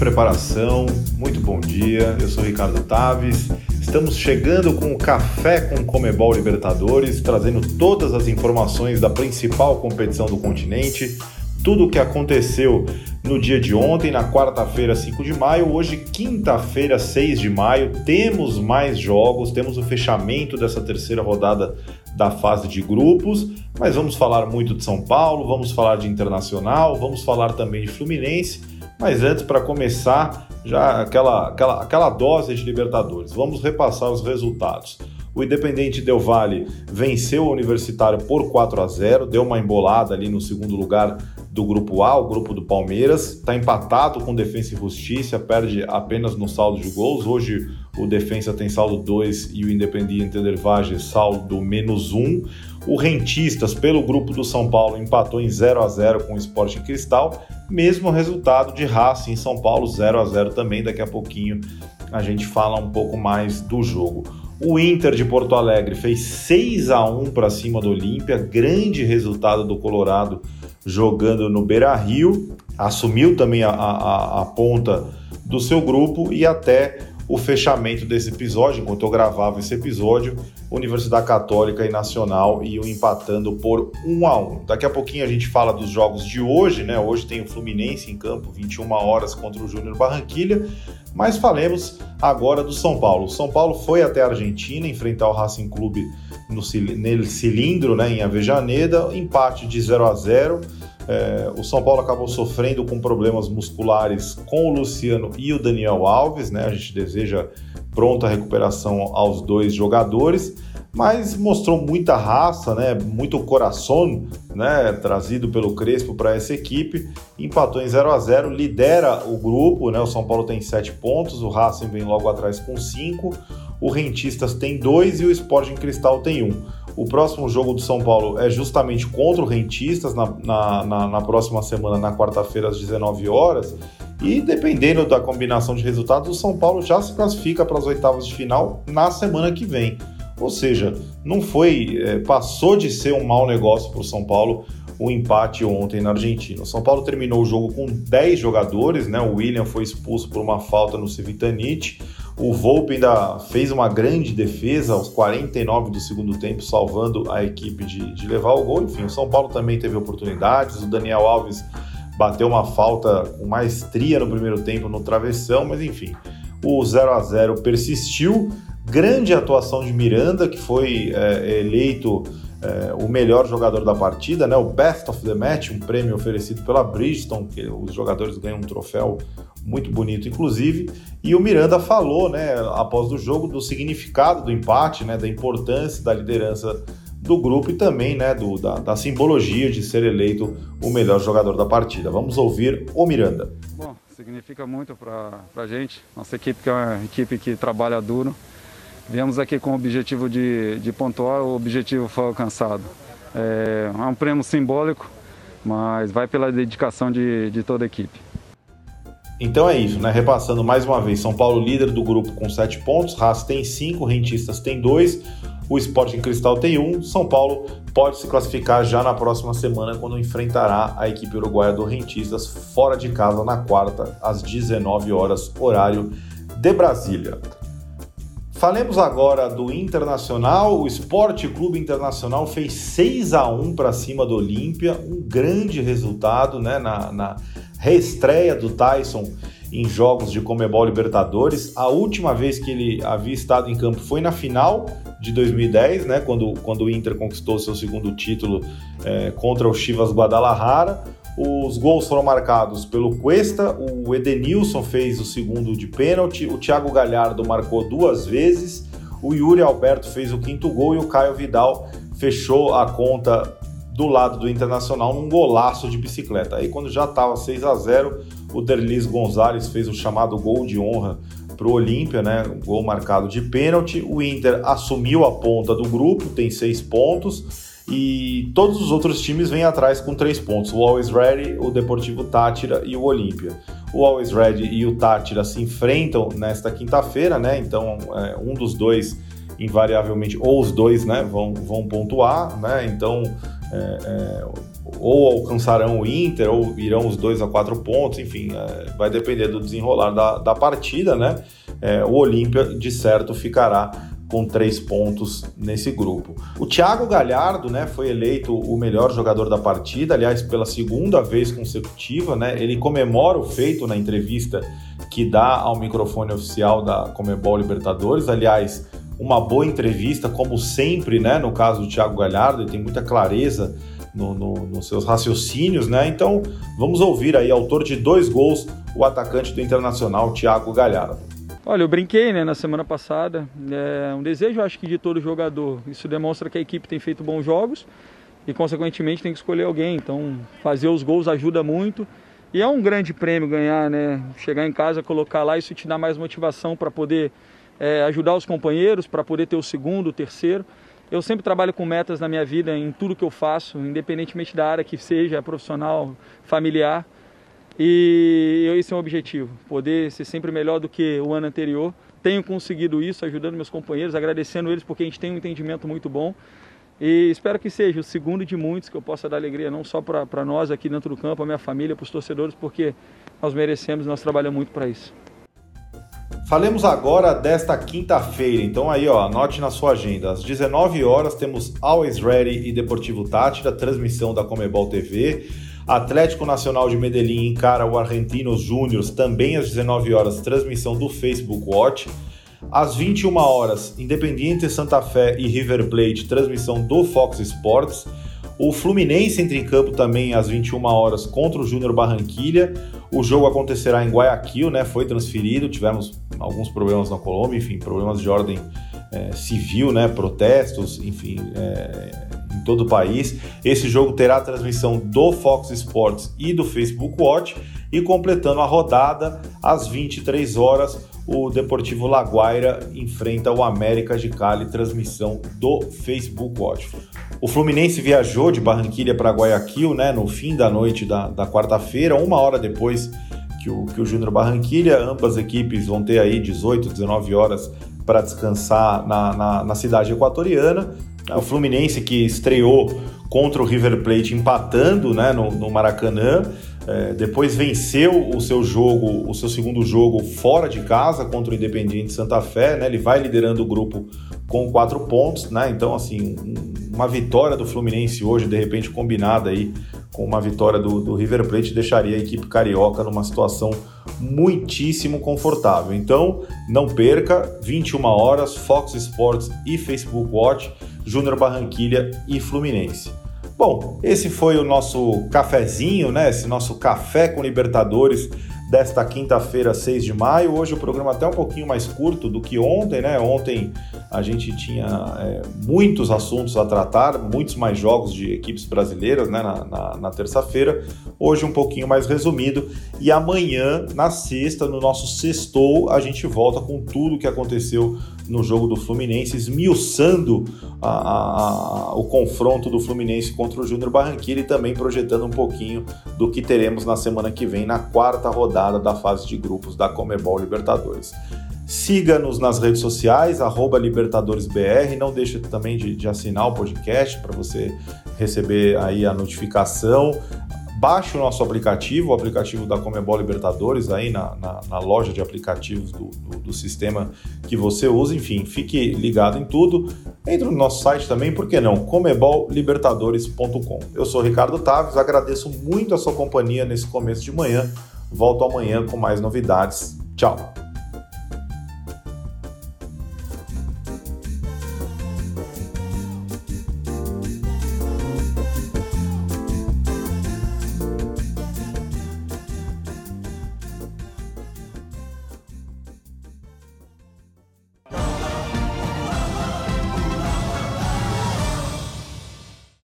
preparação, muito bom dia. Eu sou Ricardo Taves. Estamos chegando com o Café com Comebol Libertadores, trazendo todas as informações da principal competição do continente, tudo o que aconteceu no dia de ontem, na quarta-feira, 5 de maio. Hoje, quinta-feira, 6 de maio, temos mais jogos, temos o fechamento dessa terceira rodada da fase de grupos, mas vamos falar muito de São Paulo, vamos falar de Internacional, vamos falar também de Fluminense. Mas antes, para começar, já aquela, aquela, aquela dose de Libertadores. Vamos repassar os resultados. O Independente Del Valle venceu o Universitário por 4 a 0, deu uma embolada ali no segundo lugar do grupo A, o grupo do Palmeiras. Está empatado com Defensa e Justiça, perde apenas no saldo de gols. Hoje o Defensa tem saldo 2 e o Independiente Del Valle saldo menos 1. O Rentistas, pelo grupo do São Paulo, empatou em 0 a 0 com o Sporting Cristal. Mesmo resultado de Racing em São Paulo, 0 a 0 também. Daqui a pouquinho a gente fala um pouco mais do jogo. O Inter de Porto Alegre fez 6 a 1 para cima do Olímpia, grande resultado do Colorado jogando no Beira Rio, assumiu também a, a, a ponta do seu grupo e até o fechamento desse episódio, enquanto eu gravava esse episódio, Universidade Católica e Nacional iam empatando por 1 a 1. Daqui a pouquinho a gente fala dos jogos de hoje, né? Hoje tem o Fluminense em campo, 21 horas contra o Júnior Barranquilha, mas falemos agora do São Paulo. O São Paulo foi até a Argentina enfrentar o Racing Clube no cilindro, né, em Avejaneda, empate de 0 a 0. É, o São Paulo acabou sofrendo com problemas musculares com o Luciano e o Daniel Alves, né? A gente deseja pronta recuperação aos dois jogadores, mas mostrou muita raça, né? Muito coração, né? Trazido pelo Crespo para essa equipe, empatou em 0 a 0, lidera o grupo, né? O São Paulo tem 7 pontos, o Racing vem logo atrás com 5 o Rentistas tem dois e o Sporting Cristal tem um. O próximo jogo do São Paulo é justamente contra o Rentistas na, na, na, na próxima semana, na quarta-feira, às 19 horas. E dependendo da combinação de resultados, o São Paulo já se classifica para as oitavas de final na semana que vem. Ou seja, não foi, é, passou de ser um mau negócio para o São Paulo o empate ontem na Argentina. O São Paulo terminou o jogo com 10 jogadores, né? O William foi expulso por uma falta no Civitanite. O Volpe ainda fez uma grande defesa aos 49 do segundo tempo, salvando a equipe de, de levar o gol. Enfim, o São Paulo também teve oportunidades. O Daniel Alves bateu uma falta com maestria no primeiro tempo no travessão, mas enfim, o 0 a 0 persistiu. Grande atuação de Miranda, que foi é, eleito é, o melhor jogador da partida, né? o Best of the Match, um prêmio oferecido pela Bridgestone, que os jogadores ganham um troféu muito bonito, inclusive. E o Miranda falou, né, após o jogo, do significado do empate, né, da importância da liderança do grupo e também né, do, da, da simbologia de ser eleito o melhor jogador da partida. Vamos ouvir o Miranda. Bom, significa muito para a gente, nossa equipe que é uma equipe que trabalha duro. Viemos aqui com o objetivo de, de pontuar, o objetivo foi alcançado. É, é um prêmio simbólico, mas vai pela dedicação de, de toda a equipe. Então é isso, né? Repassando mais uma vez, São Paulo líder do grupo com 7 pontos, Haas tem 5, Rentistas tem 2, o Sporting Cristal tem 1. Um, São Paulo pode se classificar já na próxima semana quando enfrentará a equipe uruguaia do Rentistas fora de casa na quarta às 19 horas horário de Brasília. Falemos agora do Internacional. O Esporte Clube Internacional fez 6 a 1 para cima do Olímpia, um grande resultado né, na, na reestreia do Tyson em jogos de Comebol Libertadores. A última vez que ele havia estado em campo foi na final de 2010, né, quando, quando o Inter conquistou seu segundo título é, contra o Chivas Guadalajara. Os gols foram marcados pelo Cuesta, o Edenilson fez o segundo de pênalti, o Thiago Galhardo marcou duas vezes, o Yuri Alberto fez o quinto gol e o Caio Vidal fechou a conta do lado do Internacional num golaço de bicicleta. Aí quando já estava 6 a 0, o Derlis Gonzalez fez o chamado gol de honra para o Olímpia, né? Um gol marcado de pênalti. O Inter assumiu a ponta do grupo, tem seis pontos. E todos os outros times vêm atrás com três pontos: o Always Ready, o Deportivo Tátira e o Olímpia. O Always Ready e o Tátira se enfrentam nesta quinta-feira, né? Então, é, um dos dois, invariavelmente, ou os dois, né, vão, vão pontuar, né? Então, é, é, ou alcançarão o Inter, ou irão os dois a quatro pontos, enfim, é, vai depender do desenrolar da, da partida, né? É, o Olímpia, de certo, ficará com três pontos nesse grupo. O Thiago Galhardo, né, foi eleito o melhor jogador da partida, aliás, pela segunda vez consecutiva, né? Ele comemora o feito na entrevista que dá ao microfone oficial da Comebol Libertadores. Aliás, uma boa entrevista, como sempre, né? No caso do Thiago Galhardo, ele tem muita clareza no, no, nos seus raciocínios, né? Então, vamos ouvir aí, autor de dois gols, o atacante do Internacional, Thiago Galhardo. Olha, eu brinquei né, na semana passada. É um desejo, acho que, de todo jogador. Isso demonstra que a equipe tem feito bons jogos e, consequentemente, tem que escolher alguém. Então, fazer os gols ajuda muito. E é um grande prêmio ganhar, né? Chegar em casa, colocar lá, isso te dá mais motivação para poder é, ajudar os companheiros, para poder ter o segundo, o terceiro. Eu sempre trabalho com metas na minha vida, em tudo que eu faço, independentemente da área que seja, profissional, familiar. E esse é o objetivo, poder ser sempre melhor do que o ano anterior. Tenho conseguido isso, ajudando meus companheiros, agradecendo eles porque a gente tem um entendimento muito bom. E espero que seja o segundo de muitos que eu possa dar alegria, não só para nós aqui dentro do campo, a minha família, para os torcedores, porque nós merecemos, nós trabalhamos muito para isso. Falemos agora desta quinta-feira, então aí ó, anote na sua agenda. Às 19 horas temos Always Ready e Deportivo Tátira, transmissão da Comebol TV. Atlético Nacional de Medellín encara o Argentinos Júniors, também às 19 horas, transmissão do Facebook Watch. Às 21 horas, Independiente Santa Fé e River Plate, transmissão do Fox Sports. O Fluminense entra em campo também às 21 horas contra o Júnior Barranquilha. O jogo acontecerá em Guayaquil, né? Foi transferido, tivemos alguns problemas na Colômbia, enfim, problemas de ordem é, civil, né? Protestos, enfim, é, em todo o país. Esse jogo terá transmissão do Fox Sports e do Facebook Watch. E completando a rodada, às 23 horas, o Deportivo Laguaira enfrenta o América de Cali, transmissão do Facebook Watch. O Fluminense viajou de Barranquilha para Guayaquil, né, no fim da noite da, da quarta-feira, uma hora depois que o, que o Júnior Barranquilha. Ambas equipes vão ter aí 18, 19 horas para descansar na, na, na cidade equatoriana. O Fluminense que estreou contra o River Plate empatando né, no, no Maracanã. É, depois venceu o seu jogo, o seu segundo jogo fora de casa contra o Independiente Santa Fé, né? Ele vai liderando o grupo com quatro pontos, né? Então, assim, uma vitória do Fluminense hoje, de repente combinada aí com uma vitória do, do River Plate, deixaria a equipe carioca numa situação muitíssimo confortável. Então, não perca, 21 horas, Fox Sports e Facebook Watch, Júnior Barranquilha e Fluminense. Bom, esse foi o nosso cafezinho, né? Esse nosso café com Libertadores desta quinta-feira, 6 de maio. Hoje o programa até um pouquinho mais curto do que ontem, né? Ontem a gente tinha é, muitos assuntos a tratar, muitos mais jogos de equipes brasileiras, né? Na, na, na terça-feira. Hoje um pouquinho mais resumido. E amanhã, na sexta, no nosso sextou, a gente volta com tudo o que aconteceu no jogo do Fluminense, esmiuçando a, a, o confronto do Fluminense contra o Júnior Barranquilla e também projetando um pouquinho do que teremos na semana que vem, na quarta rodada da fase de grupos da Comebol Libertadores. Siga-nos nas redes sociais, arroba LibertadoresBR. Não deixe também de, de assinar o podcast para você receber aí a notificação. Baixe o nosso aplicativo, o aplicativo da Comebol Libertadores, aí na, na, na loja de aplicativos do, do, do, sistema que você usa. Enfim, fique ligado em tudo. Entre no nosso site também, por que não? comebollibertadores.com. Eu sou Ricardo Taves, agradeço muito a sua companhia nesse começo de manhã. Volto amanhã com mais novidades. Tchau!